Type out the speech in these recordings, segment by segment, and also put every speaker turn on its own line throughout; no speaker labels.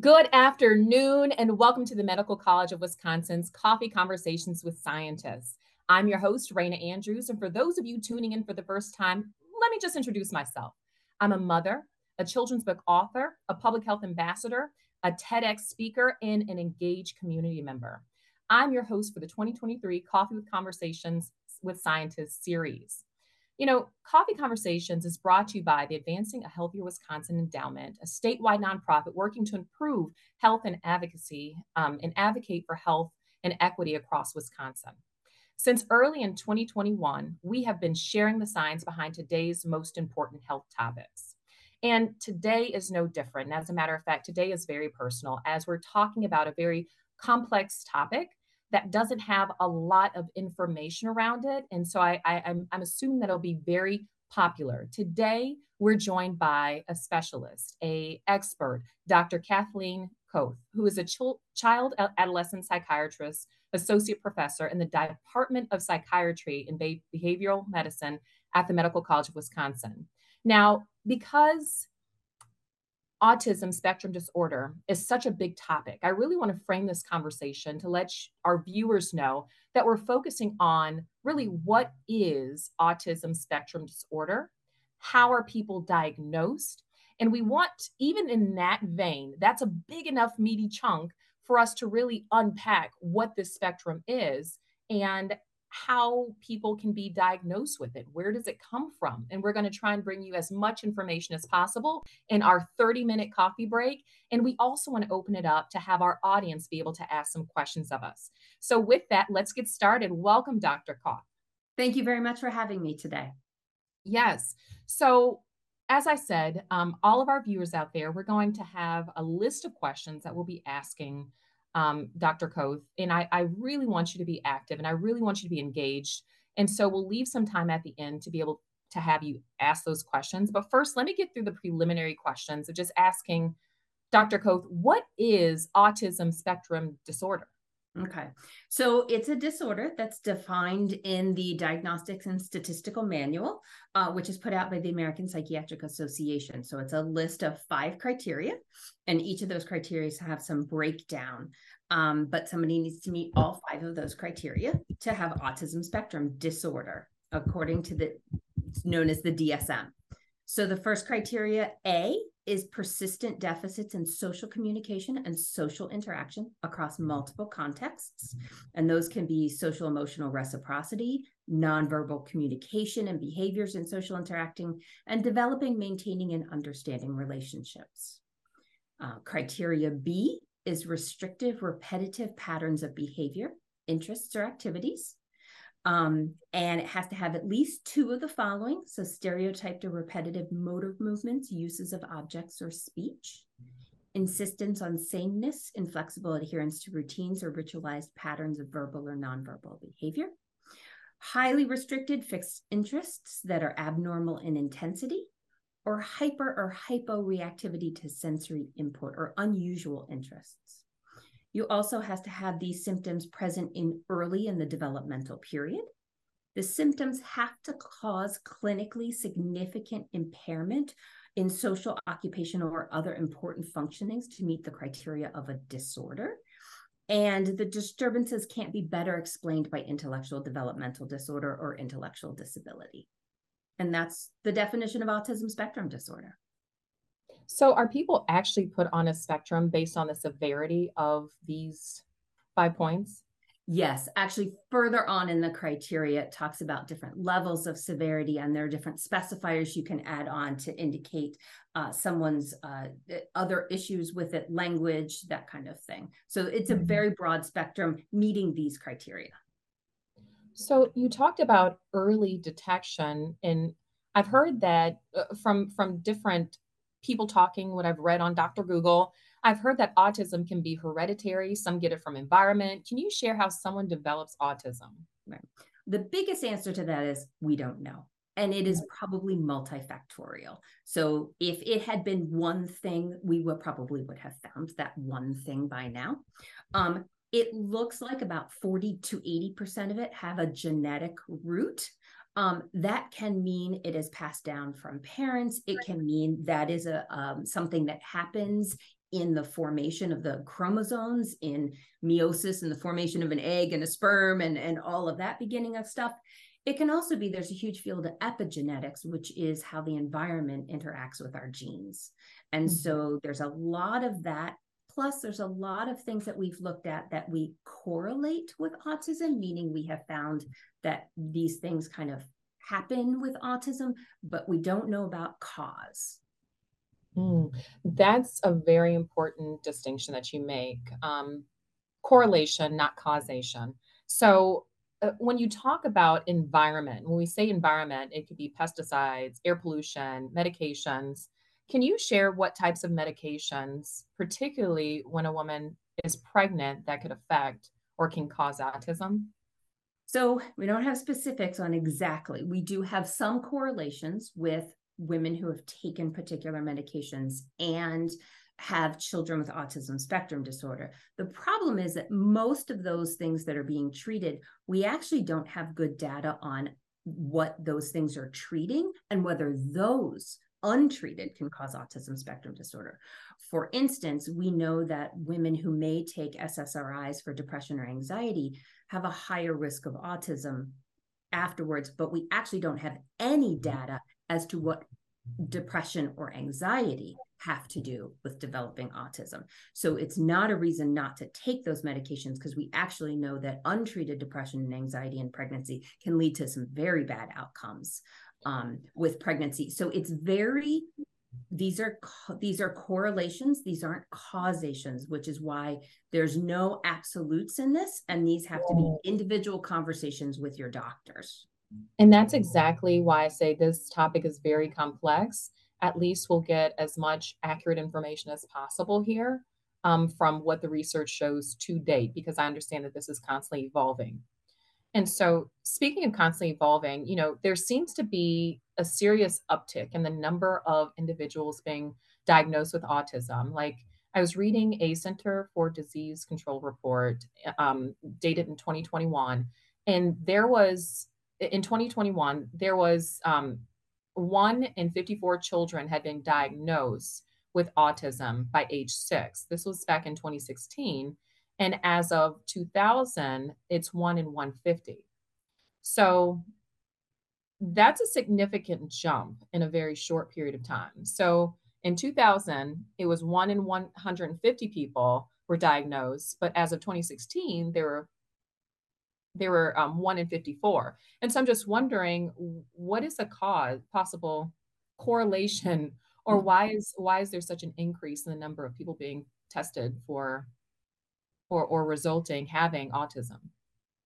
Good afternoon, and welcome to the Medical College of Wisconsin's Coffee Conversations with Scientists. I'm your host, Raina Andrews, and for those of you tuning in for the first time, let me just introduce myself. I'm a mother, a children's book author, a public health ambassador, a TEDx speaker, and an engaged community member. I'm your host for the 2023 Coffee with Conversations with Scientists series. You know, Coffee Conversations is brought to you by the Advancing a Healthier Wisconsin Endowment, a statewide nonprofit working to improve health and advocacy um, and advocate for health and equity across Wisconsin. Since early in 2021, we have been sharing the science behind today's most important health topics. And today is no different. As a matter of fact, today is very personal as we're talking about a very complex topic that doesn't have a lot of information around it. And so I, I, I'm, I'm assuming that it'll be very popular. Today, we're joined by a specialist, a expert, Dr. Kathleen Koth, who is a ch- child adolescent psychiatrist, associate professor in the Department of Psychiatry and Behavioral Medicine at the Medical College of Wisconsin. Now, because autism spectrum disorder is such a big topic. I really want to frame this conversation to let our viewers know that we're focusing on really what is autism spectrum disorder? How are people diagnosed? And we want, even in that vein, that's a big enough meaty chunk for us to really unpack what this spectrum is and how people can be diagnosed with it. Where does it come from? And we're going to try and bring you as much information as possible in our 30 minute coffee break. And we also want to open it up to have our audience be able to ask some questions of us. So, with that, let's get started. Welcome, Dr. Koth.
Thank you very much for having me today.
Yes. So, as I said, um, all of our viewers out there, we're going to have a list of questions that we'll be asking um, Dr. Koth. And I, I really want you to be active and I really want you to be engaged. And so we'll leave some time at the end to be able to have you ask those questions. But first, let me get through the preliminary questions of just asking Dr. Koth, what is autism spectrum disorder?
Okay. So it's a disorder that's defined in the Diagnostics and Statistical Manual, uh, which is put out by the American Psychiatric Association. So it's a list of five criteria, and each of those criteria have some breakdown. Um, but somebody needs to meet all five of those criteria to have autism spectrum disorder, according to the known as the DSM. So the first criteria A is persistent deficits in social communication and social interaction across multiple contexts. And those can be social emotional reciprocity, nonverbal communication and behaviors in social interacting, and developing, maintaining, and understanding relationships. Uh, criteria B is restrictive, repetitive patterns of behavior, interests, or activities. Um, and it has to have at least two of the following so, stereotyped or repetitive motor movements, uses of objects or speech, insistence on sameness, inflexible adherence to routines or ritualized patterns of verbal or nonverbal behavior, highly restricted fixed interests that are abnormal in intensity, or hyper or hyporeactivity to sensory input or unusual interests. You also has to have these symptoms present in early in the developmental period. The symptoms have to cause clinically significant impairment in social, occupational, or other important functionings to meet the criteria of a disorder. And the disturbances can't be better explained by intellectual developmental disorder or intellectual disability. And that's the definition of autism spectrum disorder.
So are people actually put on a spectrum based on the severity of these five points?
Yes, actually, further on in the criteria, it talks about different levels of severity, and there are different specifiers you can add on to indicate uh, someone's uh, other issues with it, language, that kind of thing. So it's a mm-hmm. very broad spectrum meeting these criteria.
So you talked about early detection, and I've heard that uh, from from different people talking, what I've read on Dr. Google. I've heard that autism can be hereditary, some get it from environment. Can you share how someone develops autism?
Right. The biggest answer to that is we don't know. And it is probably multifactorial. So if it had been one thing, we would probably would have found that one thing by now. Um, it looks like about 40 to 80% of it have a genetic root. Um, that can mean it is passed down from parents. It can mean that is a um, something that happens in the formation of the chromosomes, in meiosis and the formation of an egg and a sperm and, and all of that beginning of stuff. It can also be there's a huge field of epigenetics, which is how the environment interacts with our genes. And mm-hmm. so there's a lot of that. Plus, there's a lot of things that we've looked at that we correlate with autism, meaning we have found that these things kind of happen with autism, but we don't know about cause.
Mm, that's a very important distinction that you make. Um, correlation, not causation. So, uh, when you talk about environment, when we say environment, it could be pesticides, air pollution, medications. Can you share what types of medications, particularly when a woman is pregnant, that could affect or can cause autism?
So we don't have specifics on exactly. We do have some correlations with women who have taken particular medications and have children with autism spectrum disorder. The problem is that most of those things that are being treated, we actually don't have good data on what those things are treating and whether those untreated can cause autism spectrum disorder. For instance, we know that women who may take SSRIs for depression or anxiety have a higher risk of autism afterwards, but we actually don't have any mm-hmm. data as to what depression or anxiety have to do with developing autism. So it's not a reason not to take those medications because we actually know that untreated depression and anxiety in pregnancy can lead to some very bad outcomes um, with pregnancy. So it's very these are these are correlations. These aren't causations which is why there's no absolutes in this and these have to be individual conversations with your doctors.
And that's exactly why i say this topic is very complex. At least we'll get as much accurate information as possible here um, from what the research shows to date because i understand that this is constantly evolving and so, speaking of constantly evolving, you know, there seems to be a serious uptick in the number of individuals being diagnosed with autism. Like, I was reading a Center for Disease Control report um, dated in 2021, and there was in 2021 there was um, one in 54 children had been diagnosed with autism by age six. This was back in 2016. And as of 2000, it's one in 150. So that's a significant jump in a very short period of time. So in 2000, it was one in 150 people were diagnosed, but as of 2016, there were there were um, one in 54. And so I'm just wondering, what is a cause, possible correlation, or why is why is there such an increase in the number of people being tested for or, or resulting having autism?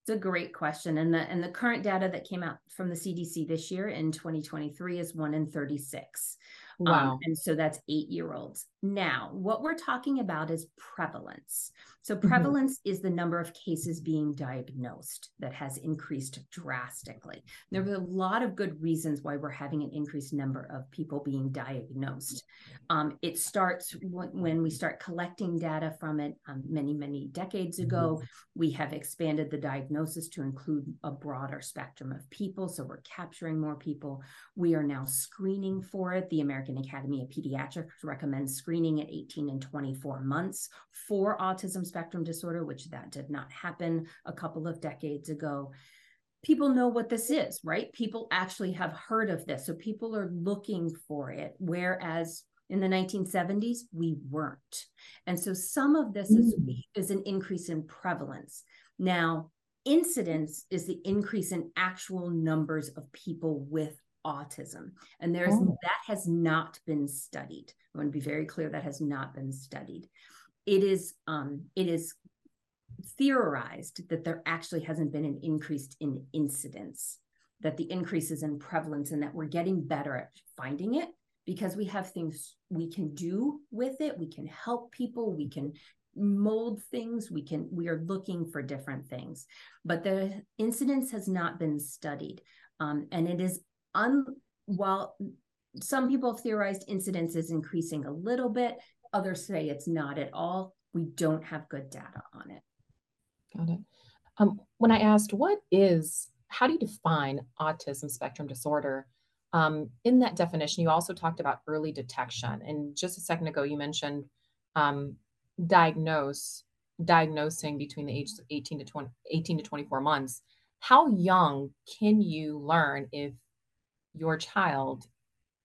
It's a great question. And the and the current data that came out from the CDC this year in 2023 is one in 36. Um, wow. Um, and so that's eight year olds. Now, what we're talking about is prevalence. So, mm-hmm. prevalence mm-hmm. is the number of cases being diagnosed that has increased drastically. There are a lot of good reasons why we're having an increased number of people being diagnosed. Um, it starts w- when we start collecting data from it um, many, many decades mm-hmm. ago. Mm-hmm. We have expanded the diagnosis to include a broader spectrum of people. So, we're capturing more people. We are now screening for it. The American Academy of Pediatrics recommends screening at 18 and 24 months for autism spectrum disorder, which that did not happen a couple of decades ago. People know what this is, right? People actually have heard of this. So people are looking for it. Whereas in the 1970s, we weren't. And so some of this is, mm. is an increase in prevalence. Now, incidence is the increase in actual numbers of people with autism. And there's oh. that has not been studied. I want to be very clear that has not been studied. It is um, it is theorized that there actually hasn't been an increase in incidence that the increases in prevalence and that we're getting better at finding it because we have things we can do with it. We can help people. We can mold things. We can we are looking for different things. But the incidence has not been studied um, and it is un while some people have theorized incidence is increasing a little bit Others say it's not at all. We don't have good data on it.
Got it. Um, when I asked, what is, how do you define autism spectrum disorder? Um, in that definition, you also talked about early detection. And just a second ago, you mentioned um, diagnose diagnosing between the ages of 18 to 20 18 to 24 months how young can you learn if your child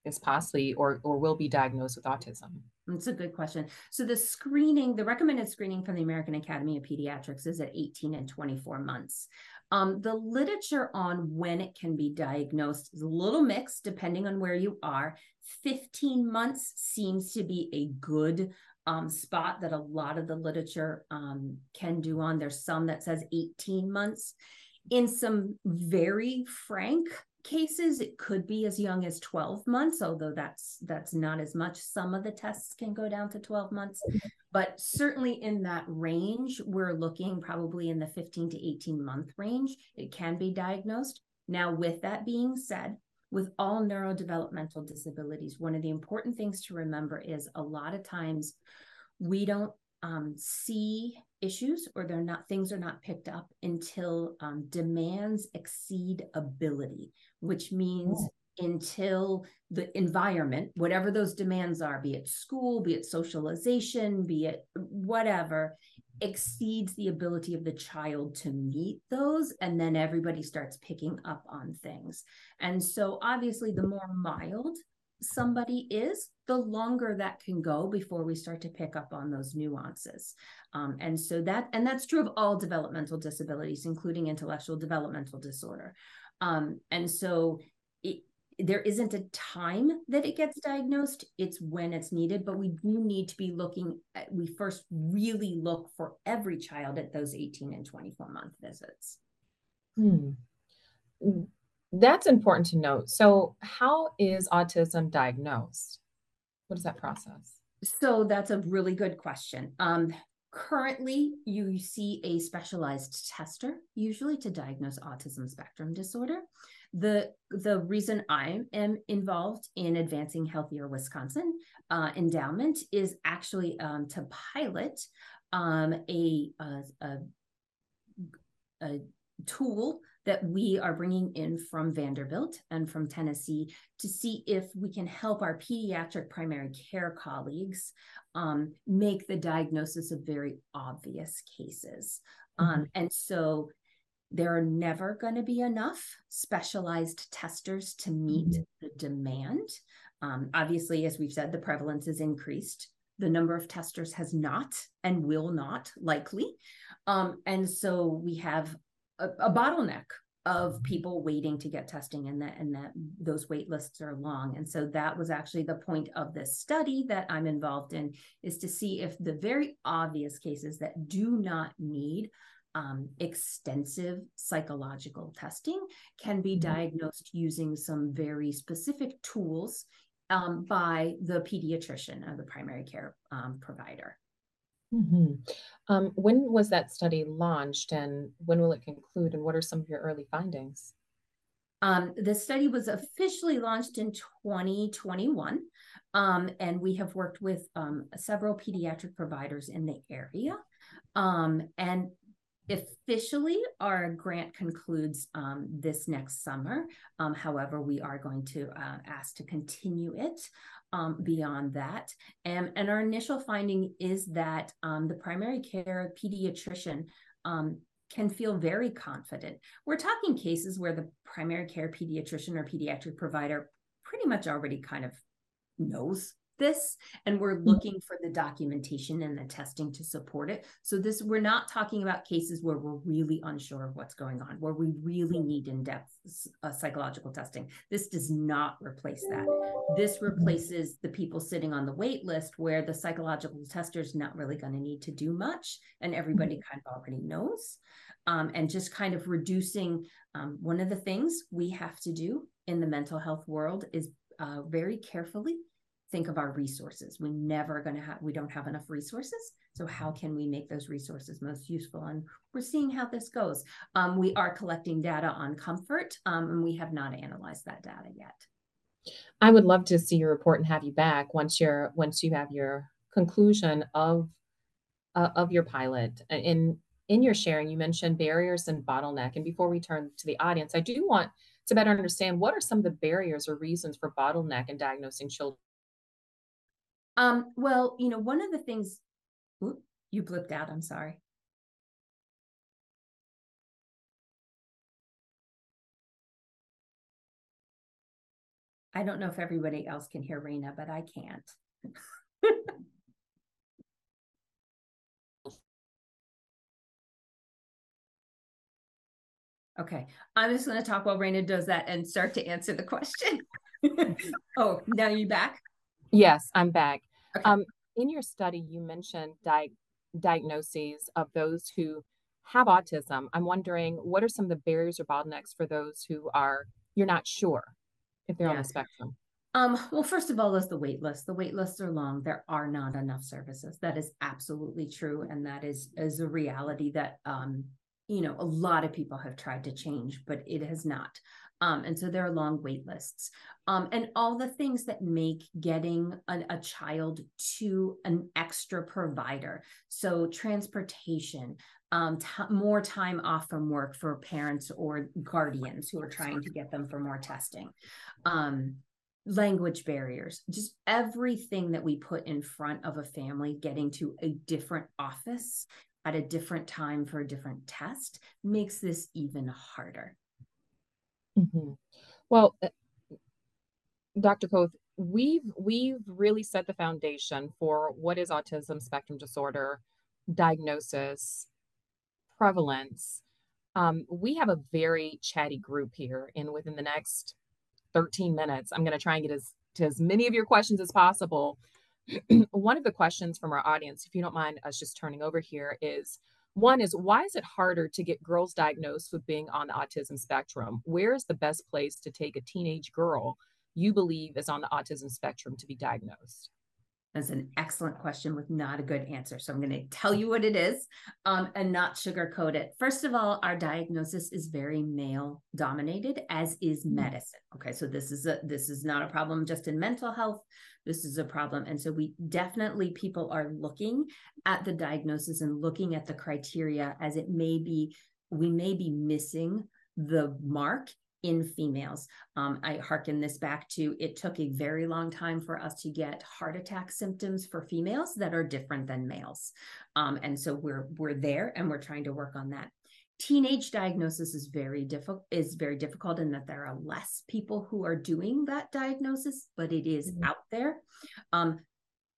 is possibly or or will be diagnosed with autism
That's a good question. So the screening, the recommended screening from the American Academy of Pediatrics is at 18 and 24 months. Um, the literature on when it can be diagnosed is a little mixed depending on where you are. 15 months seems to be a good um, spot that a lot of the literature um, can do on. There's some that says 18 months. In some very frank cases it could be as young as 12 months although that's that's not as much. Some of the tests can go down to 12 months. But certainly in that range we're looking probably in the 15 to 18 month range it can be diagnosed. Now with that being said with all neurodevelopmental disabilities one of the important things to remember is a lot of times we don't um, see issues or they're not things are not picked up until um, demands exceed ability which means until the environment whatever those demands are be it school be it socialization be it whatever exceeds the ability of the child to meet those and then everybody starts picking up on things. And so obviously the more mild somebody is, the longer that can go before we start to pick up on those nuances. Um, and so that, and that's true of all developmental disabilities, including intellectual developmental disorder. Um, and so it, there isn't a time that it gets diagnosed it's when it's needed but we do need to be looking at, we first really look for every child at those 18 and 24 month visits
hmm. That's important to note. So, how is autism diagnosed? What is that process?
So that's a really good question. Um, currently, you see a specialized tester usually to diagnose autism spectrum disorder. The the reason I am involved in advancing healthier Wisconsin uh, endowment is actually um, to pilot um, a, a, a, a tool that we are bringing in from Vanderbilt and from Tennessee to see if we can help our pediatric primary care colleagues um, make the diagnosis of very obvious cases. Mm-hmm. Um, and so there are never going to be enough specialized testers to meet mm-hmm. the demand. Um, obviously, as we've said, the prevalence is increased. The number of testers has not and will not likely. Um, and so we have a, a bottleneck of people waiting to get testing and that and that those wait lists are long and so that was actually the point of this study that i'm involved in is to see if the very obvious cases that do not need um, extensive psychological testing can be mm-hmm. diagnosed using some very specific tools um, by the pediatrician or the primary care um, provider
hmm Um, when was that study launched and when will it conclude? And what are some of your early findings?
Um, the study was officially launched in 2021, um, and we have worked with um, several pediatric providers in the area. Um, and officially, our grant concludes um, this next summer. Um, however, we are going to uh, ask to continue it um, beyond that. And, and our initial finding is that um, the primary care pediatrician um, can feel very confident. We're talking cases where the primary care pediatrician or pediatric provider pretty much already kind of knows this and we're mm-hmm. looking for the documentation and the testing to support it so this we're not talking about cases where we're really unsure of what's going on where we really need in-depth uh, psychological testing this does not replace that this mm-hmm. replaces the people sitting on the wait list where the psychological tester is not really going to need to do much and everybody mm-hmm. kind of already knows um, and just kind of reducing um, one of the things we have to do in the mental health world is uh, very carefully think of our resources. We're never going to have, we don't have enough resources. So, how can we make those resources most useful? And we're seeing how this goes. Um, we are collecting data on comfort, um, and we have not analyzed that data yet.
I would love to see your report and have you back once you're once you have your conclusion of uh, of your pilot. In in your sharing, you mentioned barriers and bottleneck. And before we turn to the audience, I do want to better understand what are some of the barriers or reasons for bottleneck in diagnosing children
Um, well, you know, one of the things whoop, you blipped out, I'm sorry. I don't know if everybody else can hear Raina, but I can't. okay, I'm just going to talk while Raina does that and start to answer the question. oh, now you're back?
Yes, I'm back. Okay. Um, in your study, you mentioned di- diagnoses of those who have autism. I'm wondering what are some of the barriers or bottlenecks for those who are you're not sure if they're yeah. on the spectrum?
Um, well, first of all, is the wait list. The wait lists are long. There are not enough services. That is absolutely true. And that is, is a reality that, um, you know, a lot of people have tried to change, but it has not. Um, and so there are long wait lists. Um, and all the things that make getting a, a child to an extra provider. So transportation, um, t- more time off from work for parents or guardians who are trying to get them for more testing. Um, language barriers, just everything that we put in front of a family getting to a different office at a different time for a different test makes this even harder.
Mm-hmm. Well, uh, Dr. Koth, we've we've really set the foundation for what is autism spectrum disorder, diagnosis, prevalence. Um, we have a very chatty group here, and within the next 13 minutes. I'm going to try and get as to as many of your questions as possible. one of the questions from our audience, if you don't mind us just turning over here, is one is why is it harder to get girls diagnosed with being on the autism spectrum? Where is the best place to take a teenage girl you believe is on the autism spectrum to be diagnosed?
That's an excellent question with not a good answer. So I'm going to tell you what it is um, and not sugarcoat it. First of all, our diagnosis is very male dominated, as is hmm. medicine. Okay, so this is a this is not a problem just in mental health. This is a problem, and so we definitely people are looking at the diagnosis and looking at the criteria as it may be we may be missing the mark in females. Um, I hearken this back to it took a very long time for us to get heart attack symptoms for females that are different than males. Um, and so we're we're there and we're trying to work on that. Teenage diagnosis is very difficult is very difficult in that there are less people who are doing that diagnosis, but it is mm-hmm. out there. Um,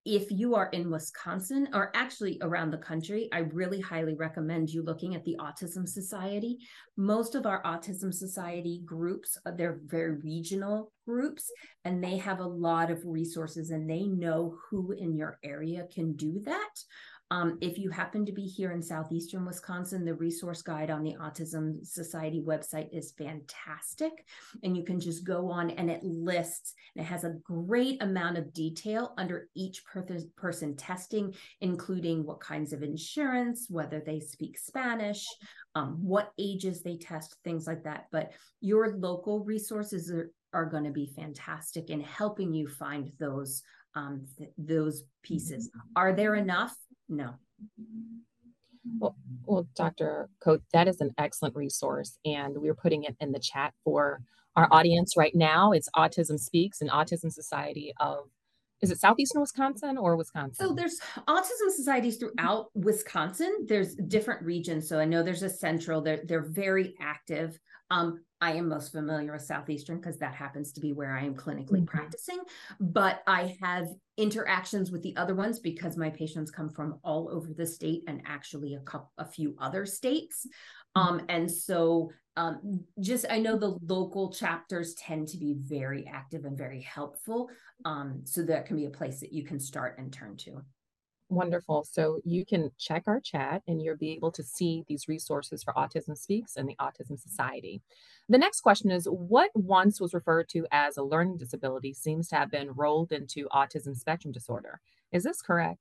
if you are in Wisconsin or actually around the country, I really highly recommend you looking at the Autism Society. Most of our Autism Society groups, uh, they're very regional groups, and they have a lot of resources and they know who in your area can do that. Um, if you happen to be here in southeastern Wisconsin, the resource guide on the Autism Society website is fantastic. And you can just go on and it lists, and it has a great amount of detail under each per- person testing, including what kinds of insurance, whether they speak Spanish, um, what ages they test, things like that. But your local resources are, are going to be fantastic in helping you find those um, th- those pieces. Are there enough? No.
Well, well, Dr. Koth, that is an excellent resource, and we're putting it in the chat for our audience right now. It's Autism Speaks and Autism Society of is it southeastern Wisconsin or Wisconsin?
So there's autism societies throughout Wisconsin. There's different regions. So I know there's a central. They're they're very active. Um, I am most familiar with Southeastern because that happens to be where I am clinically mm-hmm. practicing. But I have interactions with the other ones because my patients come from all over the state and actually a couple, a few other states. Mm-hmm. Um, and so um, just I know the local chapters tend to be very active and very helpful. Um, so that can be a place that you can start and turn to.
Wonderful. So you can check our chat and you'll be able to see these resources for Autism Speaks and the Autism Society. The next question is What once was referred to as a learning disability seems to have been rolled into autism spectrum disorder. Is this correct?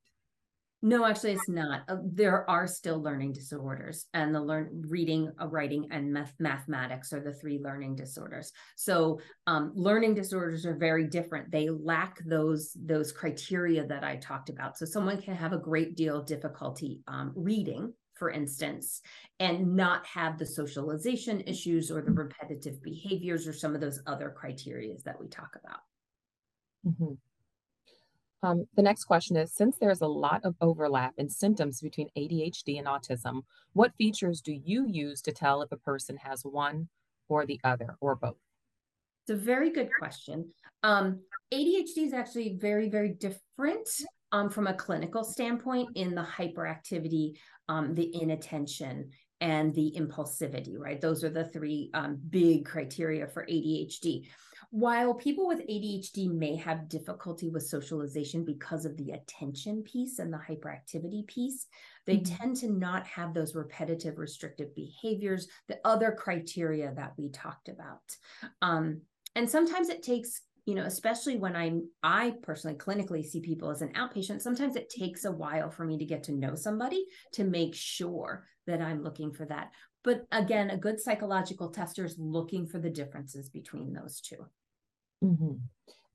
No, actually, it's not. Uh, there are still learning disorders, and the learn reading, uh, writing, and math- mathematics are the three learning disorders. So, um, learning disorders are very different. They lack those those criteria that I talked about. So, someone can have a great deal of difficulty um, reading, for instance, and not have the socialization issues or the repetitive behaviors or some of those other criterias that we talk about.
Mm-hmm. Um, the next question is Since there's a lot of overlap in symptoms between ADHD and autism, what features do you use to tell if a person has one or the other or both?
It's a very good question. Um, ADHD is actually very, very different um, from a clinical standpoint in the hyperactivity, um, the inattention, and the impulsivity, right? Those are the three um, big criteria for ADHD. While people with ADHD may have difficulty with socialization because of the attention piece and the hyperactivity piece, they mm-hmm. tend to not have those repetitive restrictive behaviors, the other criteria that we talked about. Um, and sometimes it takes you know especially when i'm i personally clinically see people as an outpatient sometimes it takes a while for me to get to know somebody to make sure that i'm looking for that but again a good psychological tester is looking for the differences between those 2
mm-hmm.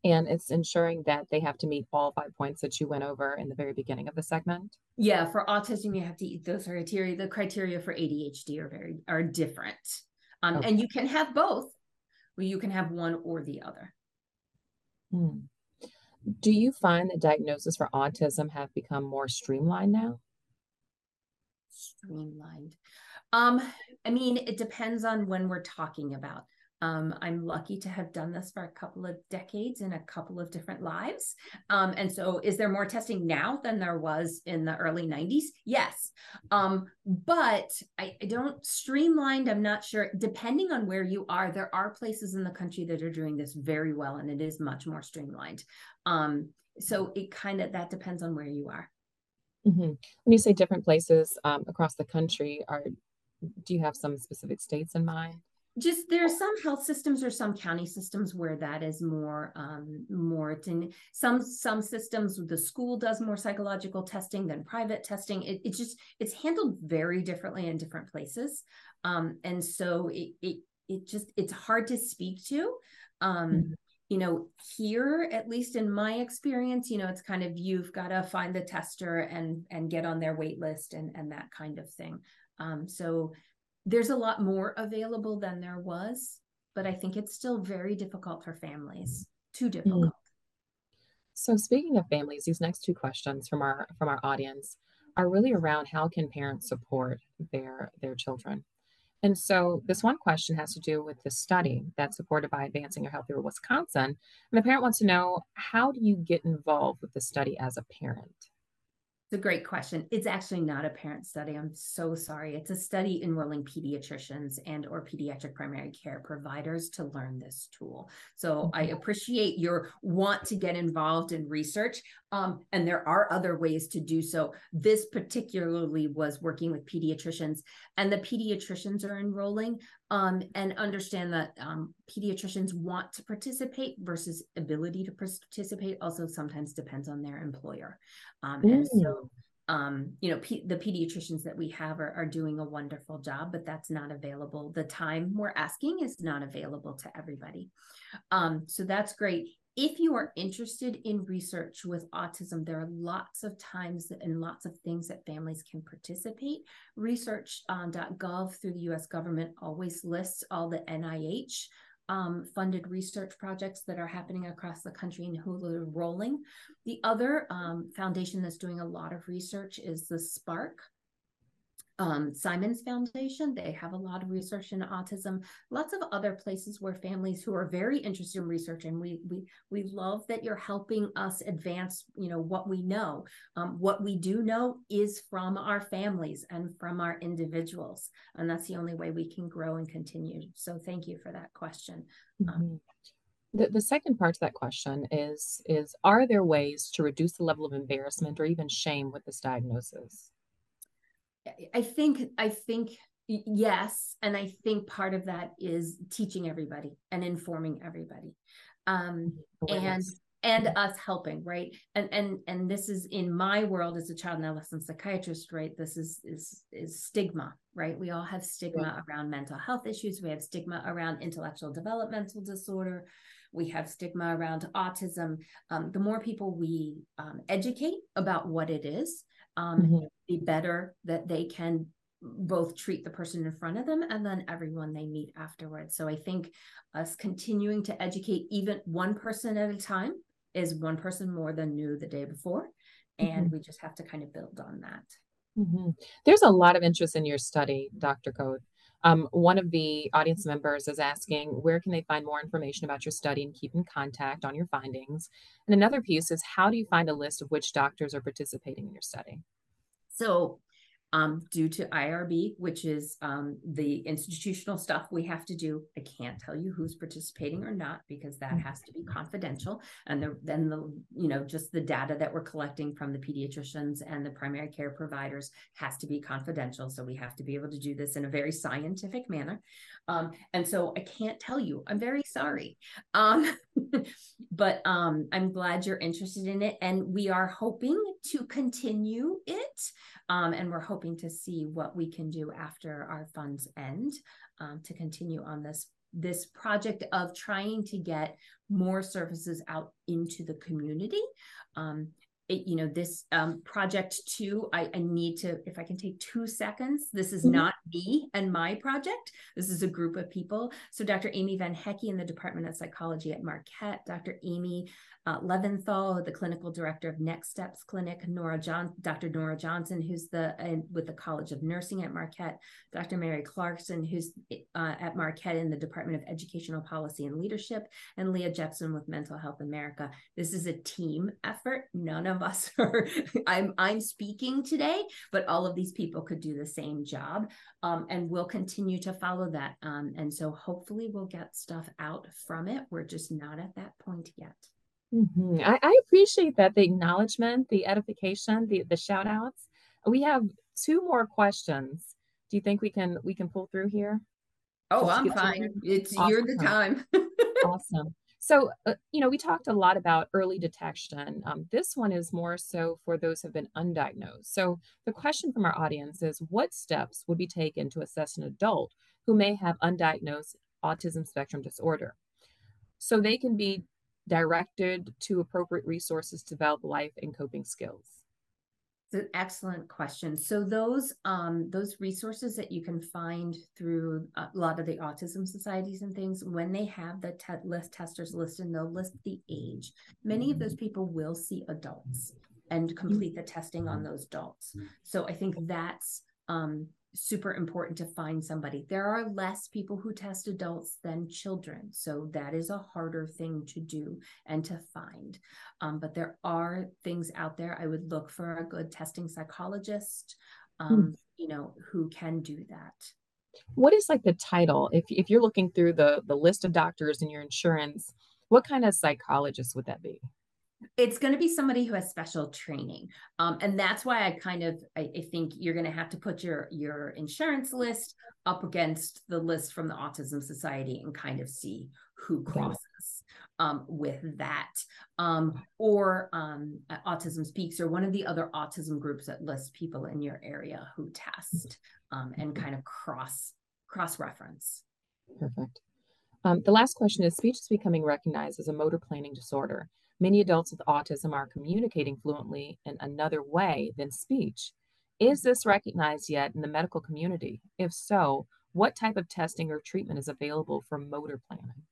and it's ensuring that they have to meet all five points that you went over in the very beginning of the segment
yeah for autism you have to eat those criteria the criteria for adhd are very are different um, okay. and you can have both well, you can have one or the other
Hmm. Do you find that diagnosis for autism have become more streamlined now?
Streamlined. Um, I mean, it depends on when we're talking about. Um, I'm lucky to have done this for a couple of decades in a couple of different lives. Um, and so, is there more testing now than there was in the early 90s? Yes. Um, but I, I, don't streamlined, I'm not sure. Depending on where you are, there are places in the country that are doing this very well, and it is much more streamlined. Um, so, it kind of that depends on where you are.
Mm-hmm. When you say different places um, across the country, are do you have some specific states in mind?
just there are some health systems or some county systems where that is more um more in some some systems the school does more psychological testing than private testing. It, it just it's handled very differently in different places. Um and so it it, it just it's hard to speak to. Um mm-hmm. you know here at least in my experience you know it's kind of you've got to find the tester and and get on their wait list and and that kind of thing um so there's a lot more available than there was, but I think it's still very difficult for families. Too mm. difficult. Mm.
So speaking of families, these next two questions from our from our audience are really around how can parents support their their children. And so this one question has to do with the study that's supported by Advancing a Healthier Wisconsin. And the parent wants to know how do you get involved with the study as a parent?
It's a great question. It's actually not a parent study. I'm so sorry. It's a study enrolling pediatricians and or pediatric primary care providers to learn this tool. So I mm-hmm. appreciate your want to get involved in research. Um, and there are other ways to do so. This particularly was working with pediatricians, and the pediatricians are enrolling um, and understand that um, pediatricians want to participate versus ability to participate also sometimes depends on their employer. Um, and so, um, you know, the pediatricians that we have are, are doing a wonderful job, but that's not available. The time we're asking is not available to everybody. Um, so that's great. If you are interested in research with autism, there are lots of times and lots of things that families can participate. Research.gov through the US government always lists all the NIH um, funded research projects that are happening across the country and who are rolling. The other um, foundation that's doing a lot of research is the SPARK um, Simons Foundation. They have a lot of research in autism. Lots of other places where families who are very interested in research, and we we we love that you're helping us advance. You know what we know. Um, what we do know is from our families and from our individuals, and that's the only way we can grow and continue. So thank you for that question. Um, mm-hmm.
the, the second part to that question is is are there ways to reduce the level of embarrassment or even shame with this diagnosis
I think I think yes, and I think part of that is teaching everybody and informing everybody, um, and and us helping right? And and and this is in my world as a child and adolescent psychiatrist right? This is is is stigma right? We all have stigma yeah. around mental health issues. We have stigma around intellectual developmental disorder. We have stigma around autism. Um, the more people we um, educate about what it is um, mm-hmm. the better that they can both treat the person in front of them and then everyone they meet afterwards. So I think us continuing to educate even one person at a time is one person more than knew the day before. And mm-hmm. we just have to kind of build on that.
Mm-hmm. There's a lot of interest in your study, Dr. Koth. Um, one of the audience members is asking where can they find more information about your study and keep in contact on your findings. And another piece is how do you find a list of which doctors are participating in your study?
So um, due to IRB, which is um, the institutional stuff we have to do. I can't tell you who's participating or not because that has to be confidential. And the, then the you know just the data that we're collecting from the pediatricians and the primary care providers has to be confidential. So we have to be able to do this in a very scientific manner. Um, and so I can't tell you. I'm very sorry. Um, but um, I'm glad you're interested in it, and we are hoping to continue it. Um, and we're hoping to see what we can do after our funds end um, to continue on this this project of trying to get more services out into the community. Um, it, you know, this um, project two, I, I, need to, if I can take two seconds, this is mm-hmm. not me and my project. This is a group of people. So Dr. Amy Van Hecke in the Department of Psychology at Marquette, Dr. Amy uh, Leventhal, the clinical director of Next Steps Clinic, Nora John, Dr. Nora Johnson, who's the uh, with the College of Nursing at Marquette, Dr. Mary Clarkson, who's uh, at Marquette in the Department of Educational Policy and Leadership, and Leah Jepson with Mental Health America. This is a team effort. None of us are. I'm I'm speaking today, but all of these people could do the same job, um, and we'll continue to follow that. Um, and so hopefully we'll get stuff out from it. We're just not at that point yet.
Mm-hmm. I, I, appreciate that the acknowledgement, the edification, the the shout outs. We have two more questions. Do you think we can we can pull through here?
Oh, I'm fine. It's awesome. you're the time.
awesome. So, uh, you know, we talked a lot about early detection. Um, this one is more so for those who have been undiagnosed. So, the question from our audience is what steps would be taken to assess an adult who may have undiagnosed autism spectrum disorder? So they can be directed to appropriate resources to develop life and coping skills?
It's an excellent question. So those um, those resources that you can find through a lot of the autism societies and things, when they have the te- list testers listed, they'll list the age. Many of those people will see adults and complete the testing on those adults. So I think that's um, super important to find somebody. There are less people who test adults than children. So that is a harder thing to do and to find. Um, but there are things out there. I would look for a good testing psychologist, um, hmm. you know, who can do that.
What is like the title? If, if you're looking through the, the list of doctors in your insurance, what kind of psychologist would that be?
It's going to be somebody who has special training. Um, and that's why i kind of I, I think you're going to have to put your your insurance list up against the list from the autism society and kind of see who crosses um, with that. Um, or um, autism speaks or one of the other autism groups that lists people in your area who test um, and kind of cross cross reference
perfect. Um, the last question is speech is becoming recognized as a motor planning disorder Many adults with autism are communicating fluently in another way than speech. Is this recognized yet in the medical community? If so, what type of testing or treatment is available for motor planning?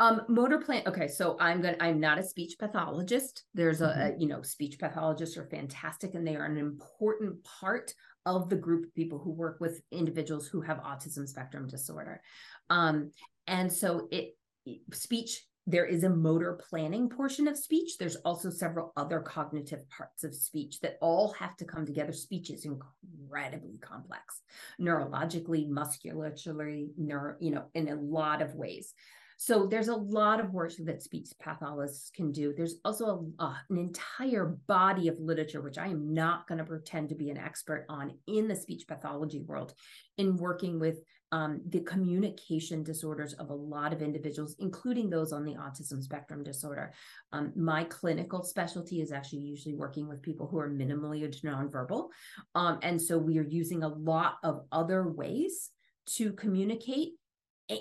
Um, motor plan. Okay, so I'm gonna. I'm not a speech pathologist. There's a, mm-hmm. a, you know, speech pathologists are fantastic, and they are an important part of the group of people who work with individuals who have autism spectrum disorder. Um, and so it speech there is a motor planning portion of speech. There's also several other cognitive parts of speech that all have to come together. Speech is incredibly complex, neurologically, musculaturally, neuro, you know, in a lot of ways. So there's a lot of work that speech pathologists can do. There's also a, uh, an entire body of literature, which I am not going to pretend to be an expert on in the speech pathology world, in working with um, the communication disorders of a lot of individuals, including those on the autism spectrum disorder. Um, my clinical specialty is actually usually working with people who are minimally nonverbal. Um, and so we are using a lot of other ways to communicate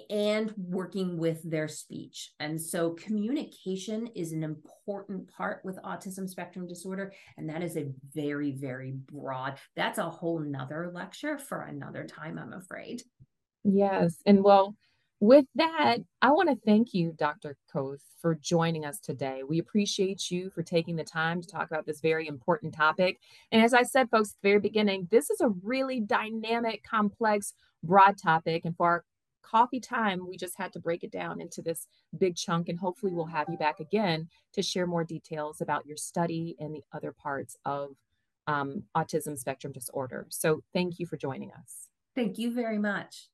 and working with their speech. And so communication is an important part with autism spectrum disorder. And that is a very, very broad, that's a whole nother lecture for another time, I'm afraid.
Yes. And well, with that, I want to thank you, Dr. Koth, for joining us today. We appreciate you for taking the time to talk about this very important topic. And as I said, folks, at the very beginning, this is a really dynamic, complex, broad topic. And for our coffee time, we just had to break it down into this big chunk. And hopefully, we'll have you back again to share more details about your study and the other parts of um, autism spectrum disorder. So, thank you for joining us.
Thank you very much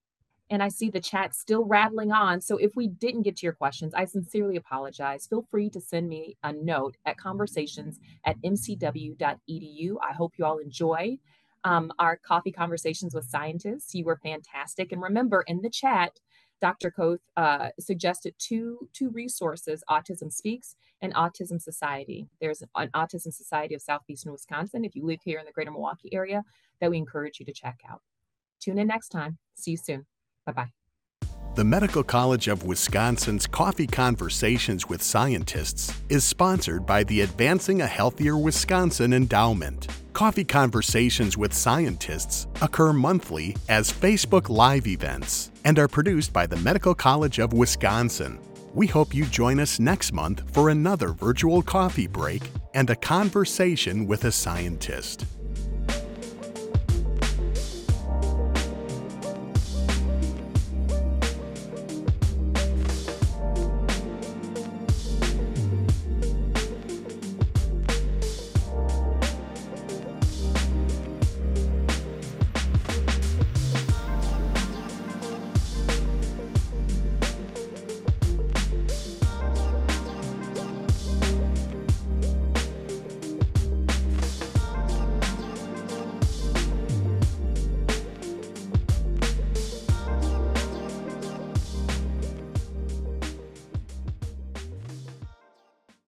and I see the chat still rattling on. So if we didn't get to your questions, I sincerely apologize. Feel free to send me a note at conversations at mcw.edu. I hope you all enjoy um, our coffee conversations with scientists. You were fantastic. And remember, in the chat, Dr. Koth uh, suggested two, two resources, Autism Speaks and Autism Society. There's an Autism Society of Southeastern Wisconsin, if you live here in the greater Milwaukee area, that we encourage you to check out. Tune in next time. See you soon. Bye bye.
The Medical College of Wisconsin's Coffee Conversations with Scientists is sponsored by the Advancing a Healthier Wisconsin Endowment. Coffee Conversations with Scientists occur monthly as Facebook Live events and are produced by the Medical College of Wisconsin. We hope you join us next month for another virtual coffee break and a conversation with a scientist.